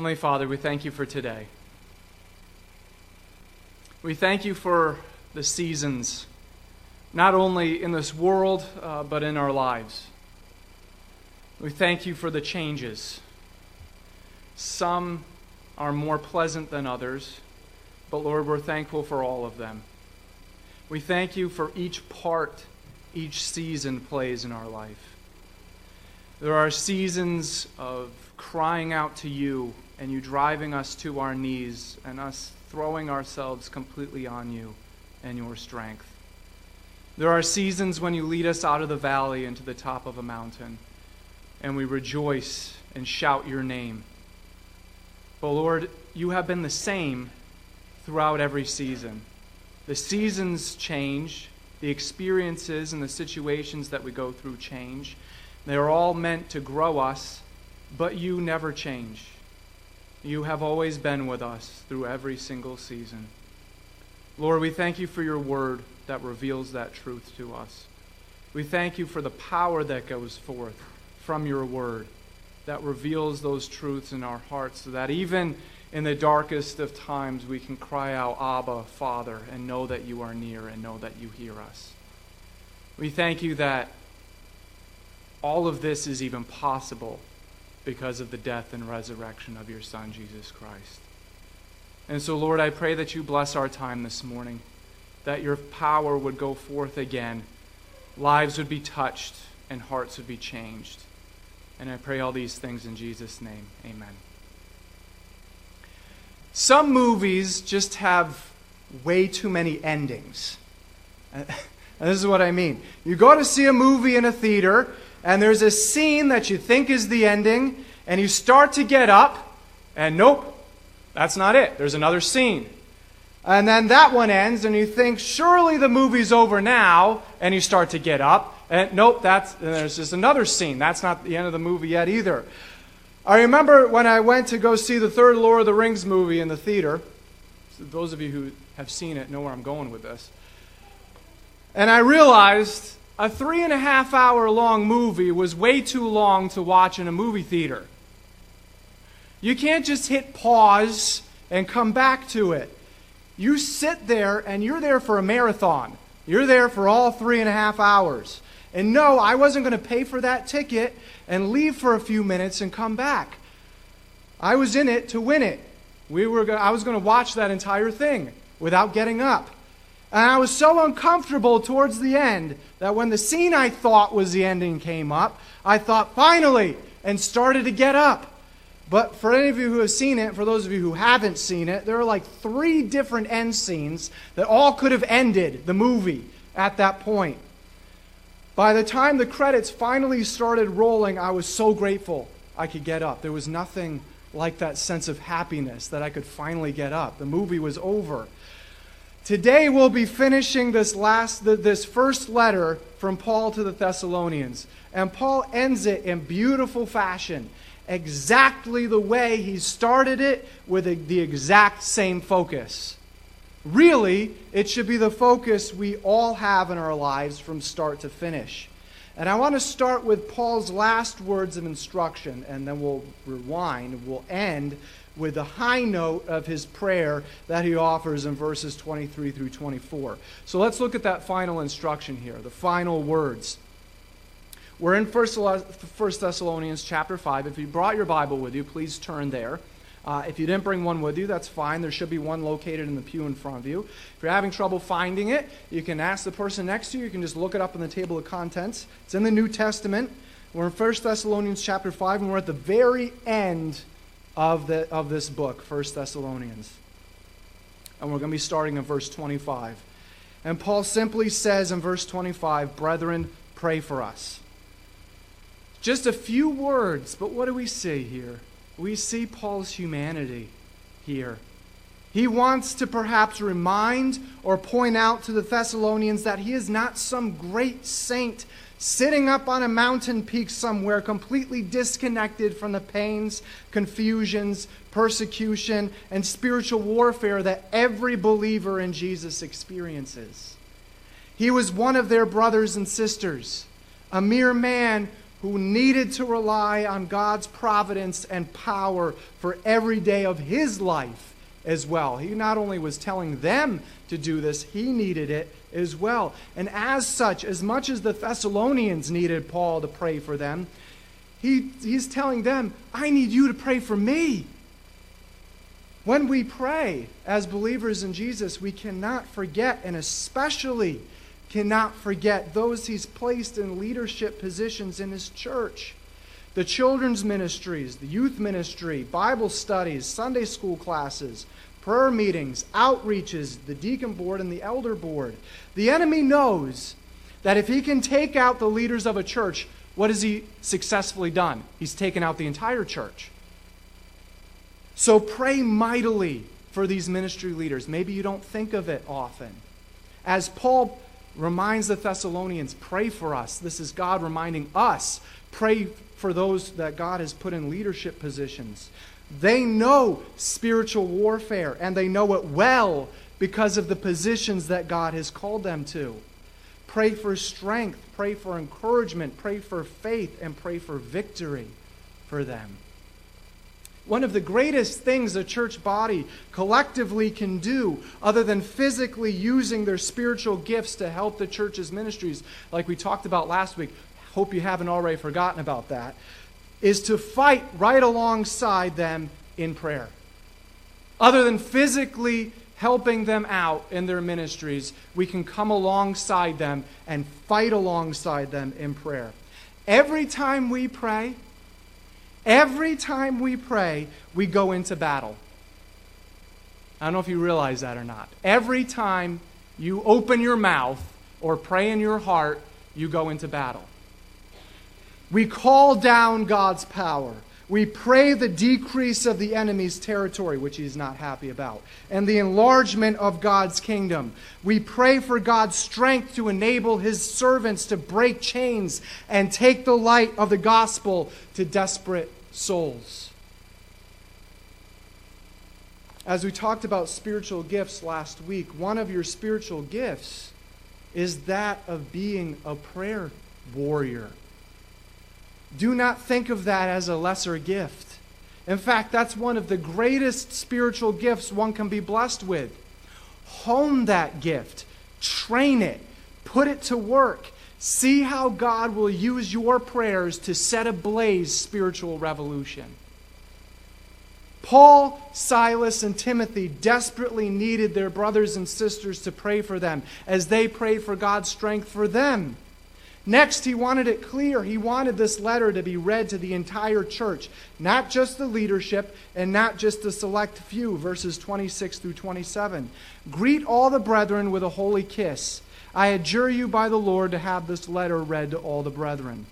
Heavenly Father, we thank you for today. We thank you for the seasons, not only in this world, uh, but in our lives. We thank you for the changes. Some are more pleasant than others, but Lord, we're thankful for all of them. We thank you for each part each season plays in our life. There are seasons of crying out to you and you driving us to our knees and us throwing ourselves completely on you and your strength. There are seasons when you lead us out of the valley into the top of a mountain and we rejoice and shout your name. But Lord, you have been the same throughout every season. The seasons change, the experiences and the situations that we go through change. They are all meant to grow us, but you never change. You have always been with us through every single season. Lord, we thank you for your word that reveals that truth to us. We thank you for the power that goes forth from your word that reveals those truths in our hearts so that even in the darkest of times we can cry out, Abba, Father, and know that you are near and know that you hear us. We thank you that all of this is even possible because of the death and resurrection of your Son, Jesus Christ. And so, Lord, I pray that you bless our time this morning, that your power would go forth again, lives would be touched, and hearts would be changed. And I pray all these things in Jesus' name. Amen. Some movies just have way too many endings. And this is what I mean. You go to see a movie in a theater, and there's a scene that you think is the ending, and you start to get up, and nope, that's not it. There's another scene. And then that one ends, and you think, surely the movie's over now, and you start to get up, and nope, that's, and there's just another scene. That's not the end of the movie yet either. I remember when I went to go see the third Lord of the Rings movie in the theater. So those of you who have seen it know where I'm going with this. And I realized a three and a half hour long movie was way too long to watch in a movie theater. You can't just hit pause and come back to it. You sit there and you're there for a marathon. You're there for all three and a half hours. And no, I wasn't going to pay for that ticket and leave for a few minutes and come back. I was in it to win it. We were go- I was going to watch that entire thing without getting up. And I was so uncomfortable towards the end that when the scene I thought was the ending came up, I thought, finally, and started to get up. But for any of you who have seen it, for those of you who haven't seen it, there are like three different end scenes that all could have ended the movie at that point. By the time the credits finally started rolling, I was so grateful I could get up. There was nothing like that sense of happiness that I could finally get up. The movie was over. Today we'll be finishing this last this first letter from Paul to the Thessalonians. And Paul ends it in beautiful fashion, exactly the way he started it with the exact same focus. Really, it should be the focus we all have in our lives from start to finish. And I want to start with Paul's last words of instruction, and then we'll rewind. We'll end with the high note of his prayer that he offers in verses 23 through 24. So let's look at that final instruction here, the final words. We're in 1 Thessalonians chapter 5. If you brought your Bible with you, please turn there. Uh, if you didn't bring one with you, that's fine. There should be one located in the pew in front of you. If you're having trouble finding it, you can ask the person next to you. You can just look it up in the table of contents. It's in the New Testament. We're in 1 Thessalonians chapter 5, and we're at the very end of, the, of this book, 1 Thessalonians. And we're going to be starting in verse 25. And Paul simply says in verse 25, Brethren, pray for us. Just a few words, but what do we see here? We see Paul's humanity here. He wants to perhaps remind or point out to the Thessalonians that he is not some great saint sitting up on a mountain peak somewhere, completely disconnected from the pains, confusions, persecution, and spiritual warfare that every believer in Jesus experiences. He was one of their brothers and sisters, a mere man who needed to rely on God's providence and power for every day of his life as well. He not only was telling them to do this, he needed it as well. And as such, as much as the Thessalonians needed Paul to pray for them, he, he's telling them, I need you to pray for me. When we pray as believers in Jesus, we cannot forget, and especially cannot forget those he's placed in leadership positions in his church. The children's ministries, the youth ministry, Bible studies, Sunday school classes, prayer meetings, outreaches, the deacon board, and the elder board. The enemy knows that if he can take out the leaders of a church, what has he successfully done? He's taken out the entire church. So pray mightily for these ministry leaders. Maybe you don't think of it often. As Paul reminds the Thessalonians, pray for us. This is God reminding us. Pray for those that God has put in leadership positions. They know spiritual warfare, and they know it well because of the positions that God has called them to. Pray for strength, pray for encouragement, pray for faith, and pray for victory for them. One of the greatest things a church body collectively can do, other than physically using their spiritual gifts to help the church's ministries, like we talked about last week, hope you haven't already forgotten about that, is to fight right alongside them in prayer. Other than physically helping them out in their ministries, we can come alongside them and fight alongside them in prayer. Every time we pray, every time we pray, we go into battle. I don't know if you realize that or not. Every time you open your mouth or pray in your heart, you go into battle. We call down God's power. We pray the decrease of the enemy's territory, which he's not happy about, and the enlargement of God's kingdom. We pray for God's strength to enable his servants to break chains and take the light of the gospel to desperate souls. As we talked about spiritual gifts last week, one of your spiritual gifts is that of being a prayer warrior. Do not think of that as a lesser gift. In fact, that's one of the greatest spiritual gifts one can be blessed with. Hone that gift, train it, put it to work. See how God will use your prayers to set ablaze spiritual revolution. Paul, Silas, and Timothy desperately needed their brothers and sisters to pray for them as they prayed for God's strength for them. Next, he wanted it clear. He wanted this letter to be read to the entire church, not just the leadership and not just the select few, verses 26 through 27. Greet all the brethren with a holy kiss. I adjure you by the Lord to have this letter read to all the brethren.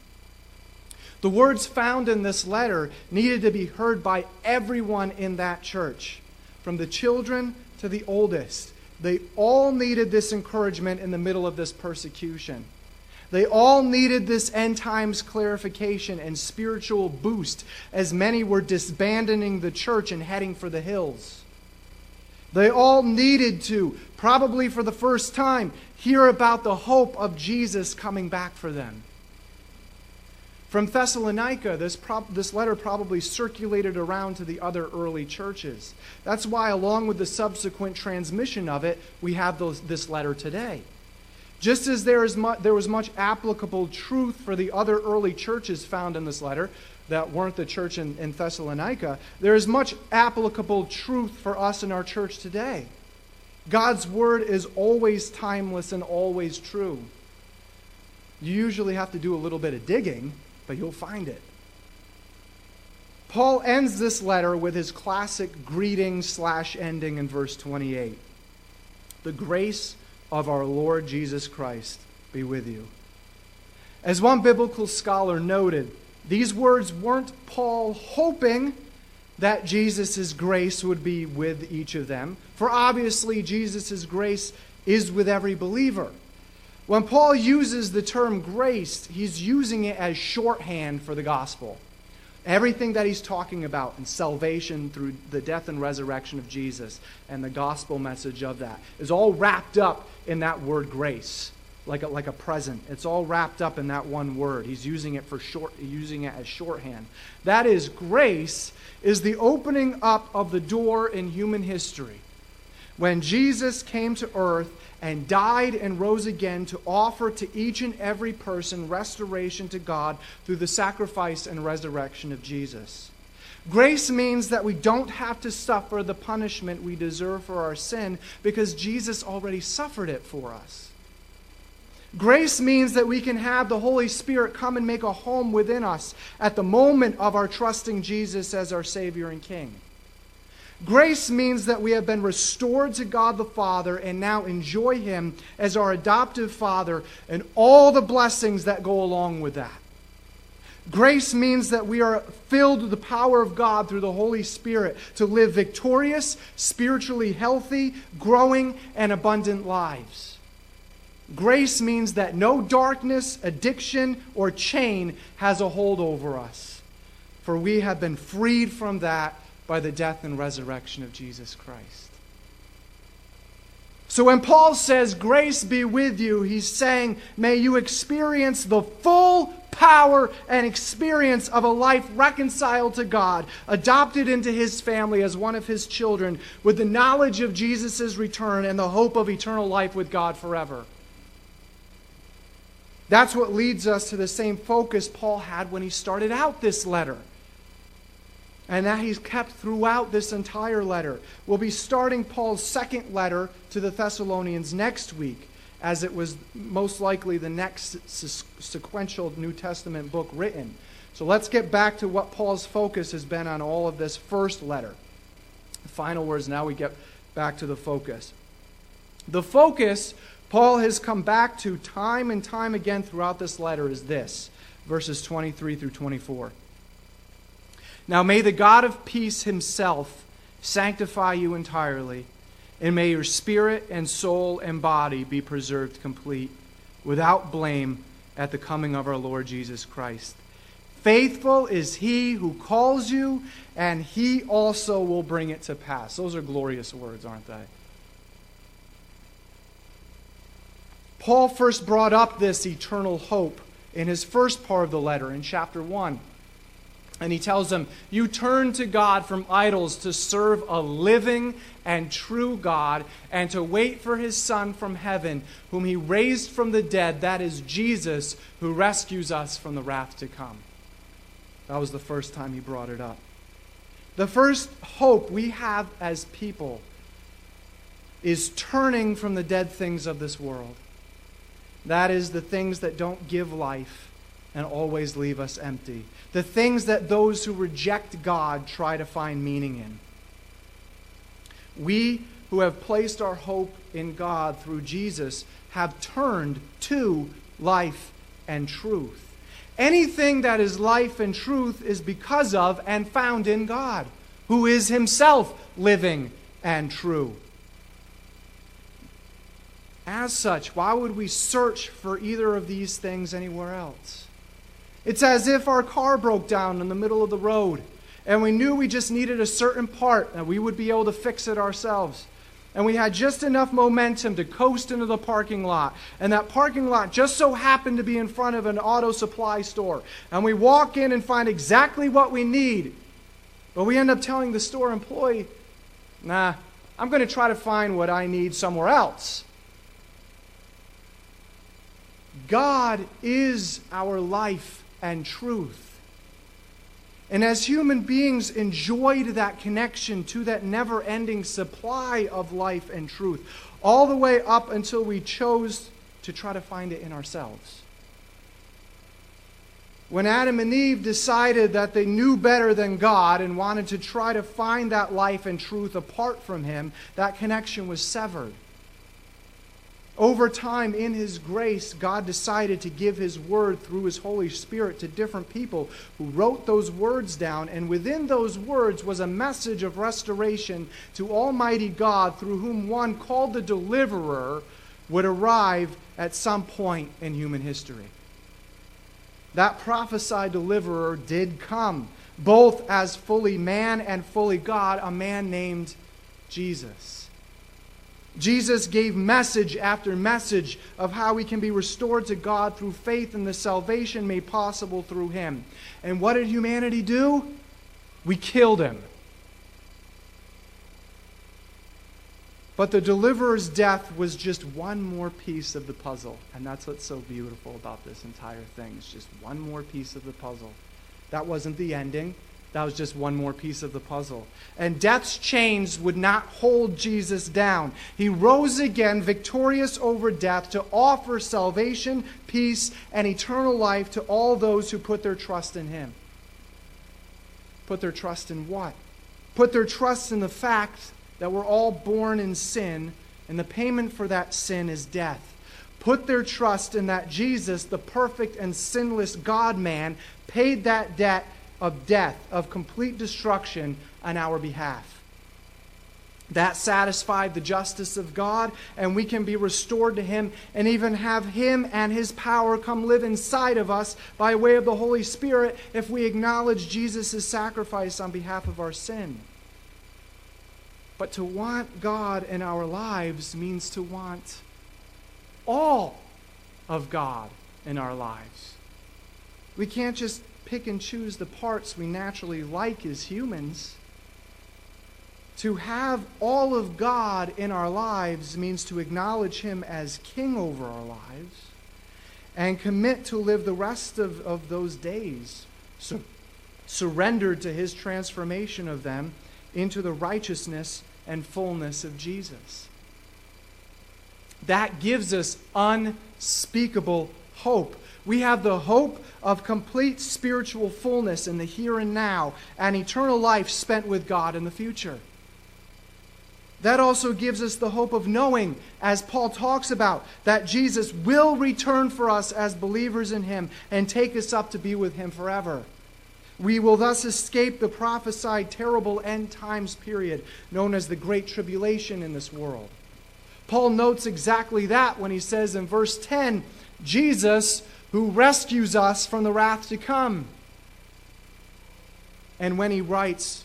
The words found in this letter needed to be heard by everyone in that church, from the children to the oldest. They all needed this encouragement in the middle of this persecution. They all needed this end times clarification and spiritual boost as many were disbanding the church and heading for the hills. They all needed to, probably for the first time, hear about the hope of Jesus coming back for them. From Thessalonica, this, pro- this letter probably circulated around to the other early churches. That's why, along with the subsequent transmission of it, we have those, this letter today. Just as there, is mu- there was much applicable truth for the other early churches found in this letter that weren't the church in, in Thessalonica, there is much applicable truth for us in our church today. God's word is always timeless and always true. You usually have to do a little bit of digging, but you'll find it. Paul ends this letter with his classic greeting slash ending in verse 28. The grace of our Lord Jesus Christ be with you. As one biblical scholar noted, these words weren't Paul hoping that Jesus' grace would be with each of them, for obviously Jesus' grace is with every believer. When Paul uses the term grace, he's using it as shorthand for the gospel. Everything that he's talking about in salvation through the death and resurrection of Jesus and the gospel message of that is all wrapped up in that word grace. like a, like a present. It's all wrapped up in that one word. He's using it for short, using it as shorthand. That is, grace is the opening up of the door in human history. When Jesus came to earth and died and rose again to offer to each and every person restoration to God through the sacrifice and resurrection of Jesus. Grace means that we don't have to suffer the punishment we deserve for our sin because Jesus already suffered it for us. Grace means that we can have the Holy Spirit come and make a home within us at the moment of our trusting Jesus as our Savior and King. Grace means that we have been restored to God the Father and now enjoy Him as our adoptive Father and all the blessings that go along with that. Grace means that we are filled with the power of God through the Holy Spirit to live victorious, spiritually healthy, growing, and abundant lives. Grace means that no darkness, addiction, or chain has a hold over us, for we have been freed from that by the death and resurrection of Jesus Christ. So when Paul says, Grace be with you, he's saying, May you experience the full power and experience of a life reconciled to God, adopted into his family as one of his children, with the knowledge of Jesus' return and the hope of eternal life with God forever. That's what leads us to the same focus Paul had when he started out this letter and that he's kept throughout this entire letter. We'll be starting Paul's second letter to the Thessalonians next week, as it was most likely the next sequential New Testament book written. So let's get back to what Paul's focus has been on all of this first letter. Final words, now we get back to the focus. The focus Paul has come back to time and time again throughout this letter is this verses 23 through 24. Now may the God of peace himself sanctify you entirely, and may your spirit and soul and body be preserved complete, without blame, at the coming of our Lord Jesus Christ. Faithful is he who calls you, and he also will bring it to pass. Those are glorious words, aren't they? Paul first brought up this eternal hope in his first part of the letter in chapter 1. And he tells them, You turn to God from idols to serve a living and true God and to wait for his Son from heaven, whom he raised from the dead. That is Jesus, who rescues us from the wrath to come. That was the first time he brought it up. The first hope we have as people is turning from the dead things of this world. That is the things that don't give life and always leave us empty the things that those who reject God try to find meaning in. We who have placed our hope in God through Jesus have turned to life and truth. Anything that is life and truth is because of and found in God, who is Himself living and true. As such, why would we search for either of these things anywhere else? It's as if our car broke down in the middle of the road and we knew we just needed a certain part and we would be able to fix it ourselves. And we had just enough momentum to coast into the parking lot. And that parking lot just so happened to be in front of an auto supply store. And we walk in and find exactly what we need. But we end up telling the store employee, nah, I'm going to try to find what I need somewhere else. God is our life and truth. And as human beings enjoyed that connection to that never ending supply of life and truth, all the way up until we chose to try to find it in ourselves. When Adam and Eve decided that they knew better than God and wanted to try to find that life and truth apart from Him, that connection was severed. Over time, in His grace, God decided to give His word through His Holy Spirit to different people who wrote those words down. And within those words was a message of restoration to Almighty God, through whom one called the deliverer would arrive at some point in human history. That prophesied deliverer did come, both as fully man and fully God, a man named Jesus. Jesus gave message after message of how we can be restored to God through faith in the salvation made possible through him. And what did humanity do? We killed him. But the deliverer's death was just one more piece of the puzzle. And that's what's so beautiful about this entire thing. It's just one more piece of the puzzle. That wasn't the ending. That was just one more piece of the puzzle. And death's chains would not hold Jesus down. He rose again, victorious over death, to offer salvation, peace, and eternal life to all those who put their trust in him. Put their trust in what? Put their trust in the fact that we're all born in sin, and the payment for that sin is death. Put their trust in that Jesus, the perfect and sinless God man, paid that debt of death, of complete destruction on our behalf. That satisfied the justice of God, and we can be restored to Him and even have Him and His power come live inside of us by way of the Holy Spirit if we acknowledge Jesus' sacrifice on behalf of our sin. But to want God in our lives means to want all of God in our lives. We can't just pick and choose the parts we naturally like as humans. To have all of God in our lives means to acknowledge Him as King over our lives and commit to live the rest of, of those days so, surrendered to His transformation of them into the righteousness and fullness of Jesus. That gives us unspeakable hope. We have the hope of complete spiritual fullness in the here and now and eternal life spent with God in the future. That also gives us the hope of knowing, as Paul talks about, that Jesus will return for us as believers in him and take us up to be with him forever. We will thus escape the prophesied terrible end times period known as the Great Tribulation in this world. Paul notes exactly that when he says in verse 10 Jesus, who rescues us from the wrath to come. And when he writes,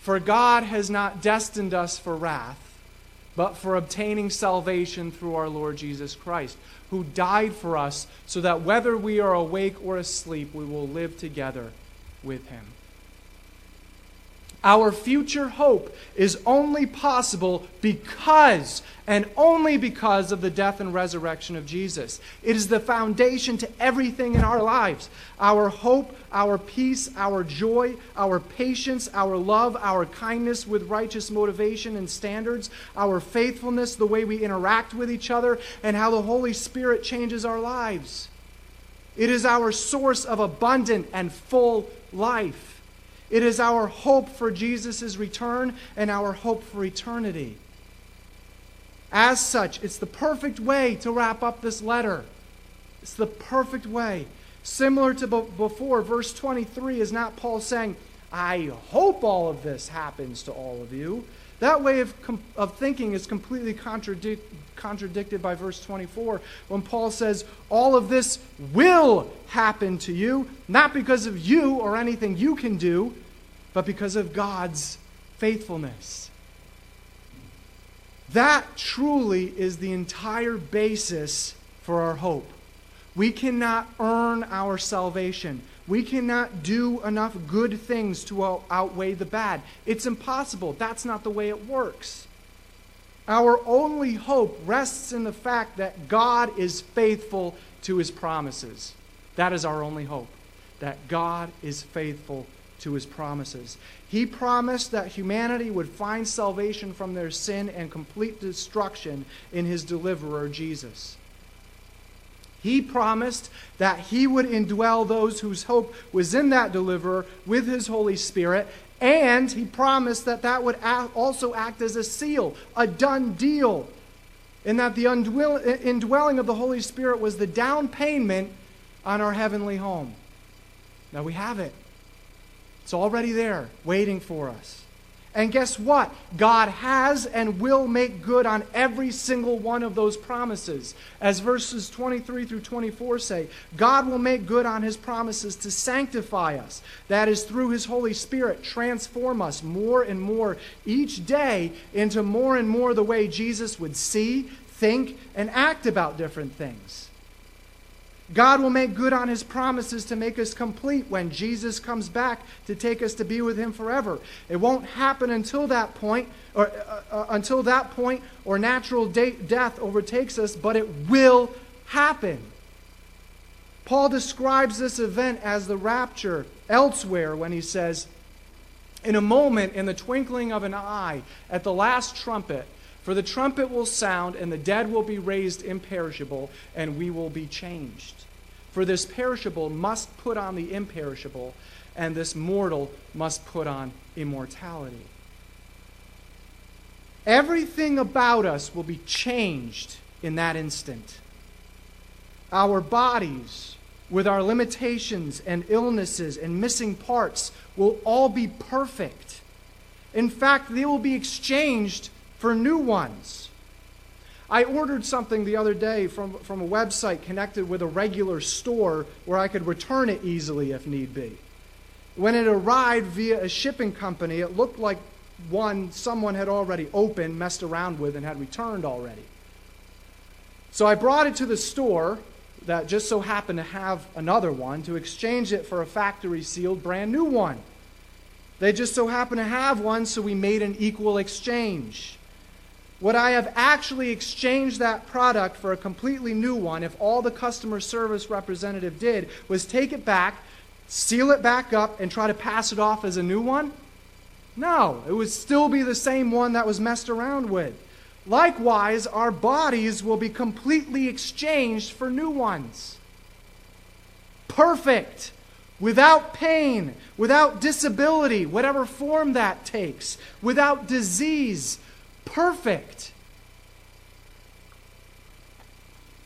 For God has not destined us for wrath, but for obtaining salvation through our Lord Jesus Christ who died for us, so that whether we are awake or asleep, we will live together with him. Our future hope is only possible because and only because of the death and resurrection of Jesus. It is the foundation to everything in our lives. Our hope, our peace, our joy, our patience, our love, our kindness with righteous motivation and standards, our faithfulness, the way we interact with each other, and how the Holy Spirit changes our lives. It is our source of abundant and full life. It is our hope for Jesus' return and our hope for eternity. As such, it's the perfect way to wrap up this letter. It's the perfect way. Similar to before, verse 23 is not Paul saying, I hope all of this happens to all of you. That way of, of thinking is completely contradict, contradicted by verse 24 when Paul says, All of this will happen to you, not because of you or anything you can do, but because of God's faithfulness. That truly is the entire basis for our hope. We cannot earn our salvation. We cannot do enough good things to outweigh the bad. It's impossible. That's not the way it works. Our only hope rests in the fact that God is faithful to his promises. That is our only hope. That God is faithful to his promises. He promised that humanity would find salvation from their sin and complete destruction in his deliverer, Jesus. He promised that he would indwell those whose hope was in that deliverer with his Holy Spirit, and he promised that that would also act as a seal, a done deal, and that the indwelling of the Holy Spirit was the down payment on our heavenly home. Now we have it. It's already there, waiting for us. And guess what? God has and will make good on every single one of those promises. As verses 23 through 24 say, God will make good on his promises to sanctify us. That is, through his Holy Spirit, transform us more and more each day into more and more the way Jesus would see, think, and act about different things. God will make good on his promises to make us complete when Jesus comes back to take us to be with him forever. It won't happen until that point or uh, uh, until that point or natural de- death overtakes us, but it will happen. Paul describes this event as the rapture elsewhere when he says, In a moment, in the twinkling of an eye, at the last trumpet, for the trumpet will sound, and the dead will be raised imperishable, and we will be changed. For this perishable must put on the imperishable, and this mortal must put on immortality. Everything about us will be changed in that instant. Our bodies, with our limitations and illnesses and missing parts, will all be perfect. In fact, they will be exchanged for new ones. I ordered something the other day from, from a website connected with a regular store where I could return it easily if need be. When it arrived via a shipping company, it looked like one someone had already opened, messed around with, and had returned already. So I brought it to the store that just so happened to have another one to exchange it for a factory sealed brand new one. They just so happened to have one, so we made an equal exchange. Would I have actually exchanged that product for a completely new one if all the customer service representative did was take it back, seal it back up, and try to pass it off as a new one? No, it would still be the same one that was messed around with. Likewise, our bodies will be completely exchanged for new ones. Perfect, without pain, without disability, whatever form that takes, without disease, perfect.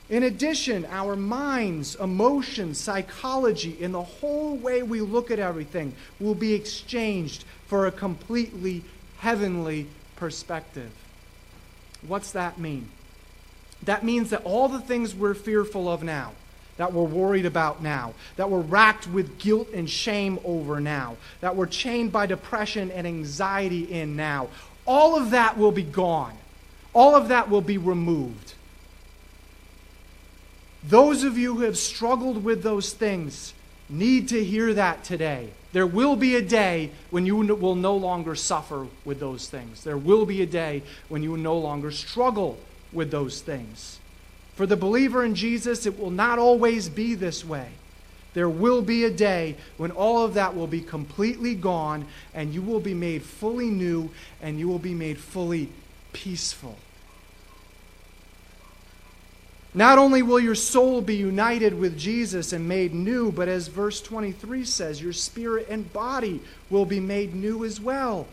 In addition, our minds, emotions, psychology, and the whole way we look at everything will be exchanged for a completely heavenly perspective. What's that mean? That means that all the things we're fearful of now, that we're worried about now, that we're racked with guilt and shame over now, that we're chained by depression and anxiety in now, all of that will be gone. All of that will be removed. Those of you who have struggled with those things need to hear that today. There will be a day when you will no longer suffer with those things. There will be a day when you will no longer struggle with those things. For the believer in Jesus, it will not always be this way. There will be a day when all of that will be completely gone and you will be made fully new and you will be made fully peaceful. Not only will your soul be united with Jesus and made new, but as verse 23 says, your spirit and body will be made new as well.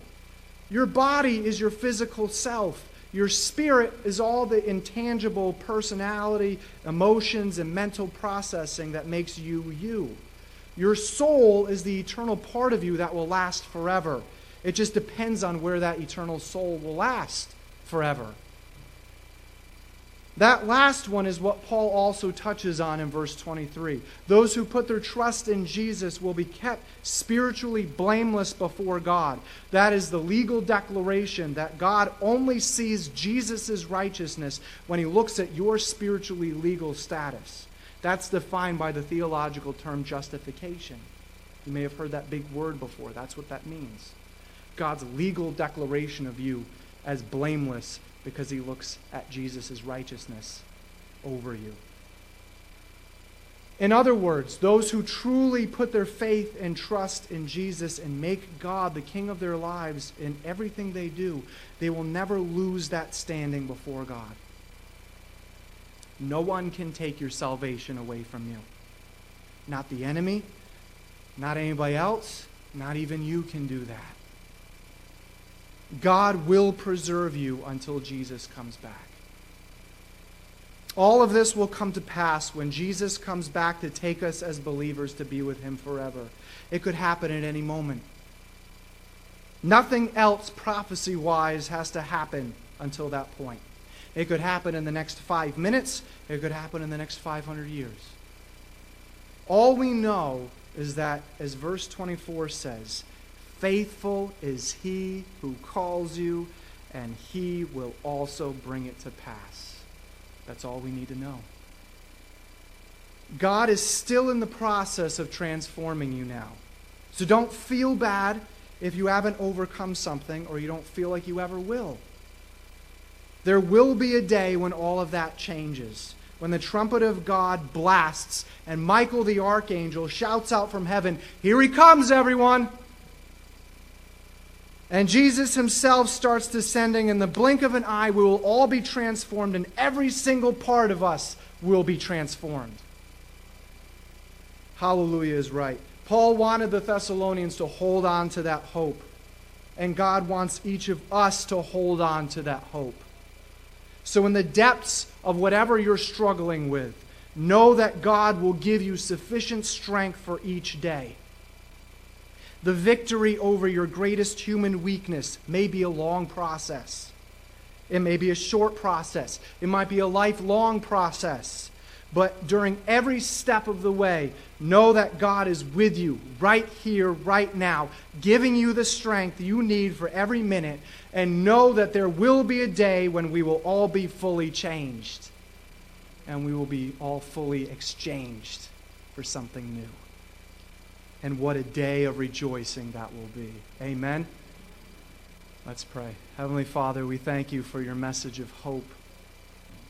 Your body is your physical self. Your spirit is all the intangible personality, emotions, and mental processing that makes you you. Your soul is the eternal part of you that will last forever. It just depends on where that eternal soul will last forever. That last one is what Paul also touches on in verse 23. Those who put their trust in Jesus will be kept spiritually blameless before God. That is the legal declaration that God only sees Jesus' righteousness when he looks at your spiritually legal status. That's defined by the theological term justification. You may have heard that big word before. That's what that means. God's legal declaration of you as blameless because he looks at Jesus' righteousness over you. In other words, those who truly put their faith and trust in Jesus and make God the king of their lives in everything they do, they will never lose that standing before God. No one can take your salvation away from you. Not the enemy, not anybody else, not even you can do that. God will preserve you until Jesus comes back. All of this will come to pass when Jesus comes back to take us as believers to be with him forever. It could happen at any moment. Nothing else prophecy wise has to happen until that point. It could happen in the next five minutes, it could happen in the next 500 years. All we know is that, as verse 24 says, faithful is he who calls you, and he will also bring it to pass. That's all we need to know. God is still in the process of transforming you now. So don't feel bad if you haven't overcome something or you don't feel like you ever will. There will be a day when all of that changes. When the trumpet of God blasts and Michael the archangel shouts out from heaven, Here he comes, everyone! And Jesus himself starts descending. In the blink of an eye, we will all be transformed, and every single part of us will be transformed. Hallelujah is right. Paul wanted the Thessalonians to hold on to that hope. And God wants each of us to hold on to that hope. So, in the depths of whatever you're struggling with, know that God will give you sufficient strength for each day. The victory over your greatest human weakness may be a long process. It may be a short process. It might be a lifelong process. But during every step of the way, know that God is with you right here, right now, giving you the strength you need for every minute. And know that there will be a day when we will all be fully changed. And we will be all fully exchanged for something new. And what a day of rejoicing that will be. Amen. Let's pray. Heavenly Father, we thank you for your message of hope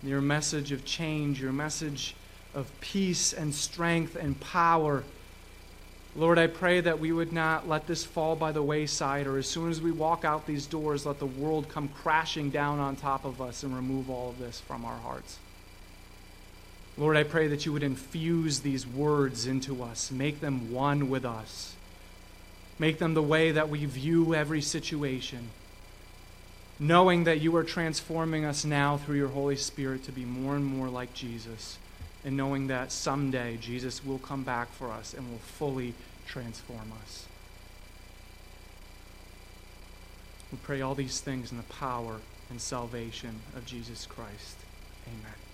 your message of change, your message of peace and strength and power. Lord, I pray that we would not let this fall by the wayside, or as soon as we walk out these doors, let the world come crashing down on top of us and remove all of this from our hearts. Lord, I pray that you would infuse these words into us, make them one with us, make them the way that we view every situation knowing that you are transforming us now through your Holy Spirit to be more and more like Jesus, and knowing that someday Jesus will come back for us and will fully transform us. We pray all these things in the power and salvation of Jesus Christ. Amen.